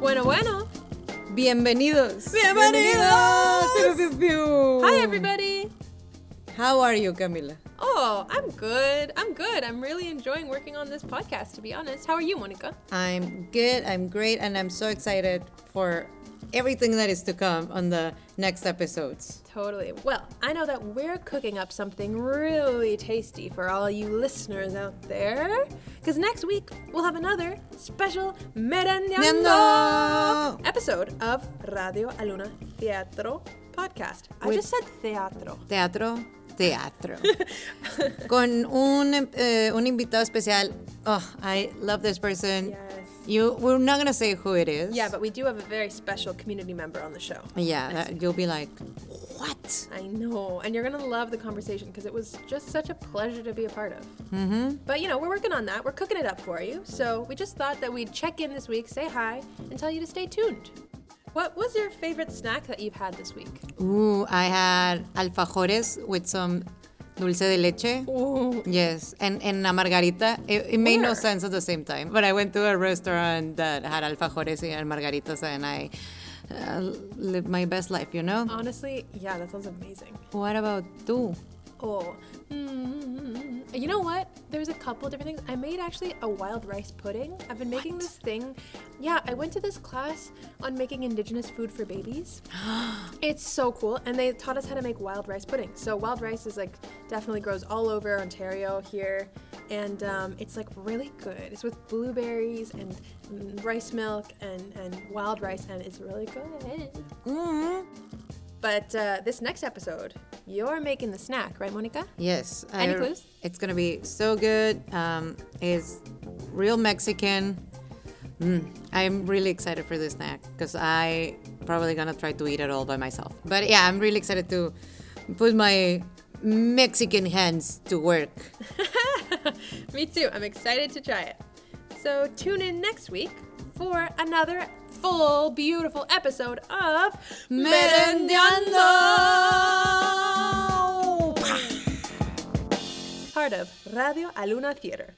Bueno, bueno. Bienvenidos. Bienvenidos. Pew, pew, pew. Hi, everybody. How are you, Camila? Oh, I'm good. I'm good. I'm really enjoying working on this podcast, to be honest. How are you, Monica? I'm good. I'm great, and I'm so excited for everything that is to come on the next episodes. Totally. Well, I know that we're cooking up something really tasty for all you listeners out there. Because next week, we'll have another special Merendiando. episode of Radio Aluna Teatro podcast. I just said teatro. Teatro, teatro. Con un, eh, un invitado especial. Oh, I love this person. Yes. You, we're not gonna say who it is. Yeah, but we do have a very special community member on the show. yeah, that, you'll be like, what? I know, and you're gonna love the conversation because it was just such a pleasure to be a part of. Mm-hmm. But you know, we're working on that. We're cooking it up for you. So we just thought that we'd check in this week, say hi, and tell you to stay tuned. What was your favorite snack that you've had this week? Ooh, I had alfajores with some dulce de leche. Ooh. Yes, and, and a margarita. It, it made no sense at the same time. But I went to a restaurant that had alfajores and margaritas, and I uh, lived my best life, you know? Honestly, yeah, that sounds amazing. What about you? Oh, mm, you know what? There's a couple different things. I made actually a wild rice pudding. I've been making this thing. Yeah, I went to this class on making indigenous food for babies. it's so cool, and they taught us how to make wild rice pudding. So wild rice is like definitely grows all over Ontario here, and um, it's like really good. It's with blueberries and rice milk and and wild rice, and it's really good. Mm. But uh, this next episode, you're making the snack, right, Monica? Yes. Any I- clues? It's gonna be so good. Um, it's real Mexican. Mm, I'm really excited for this snack because I probably gonna try to eat it all by myself. But yeah, I'm really excited to put my Mexican hands to work. Me too. I'm excited to try it. So tune in next week for another full, beautiful episode of Merendiando. Part of Radio Aluna Theater.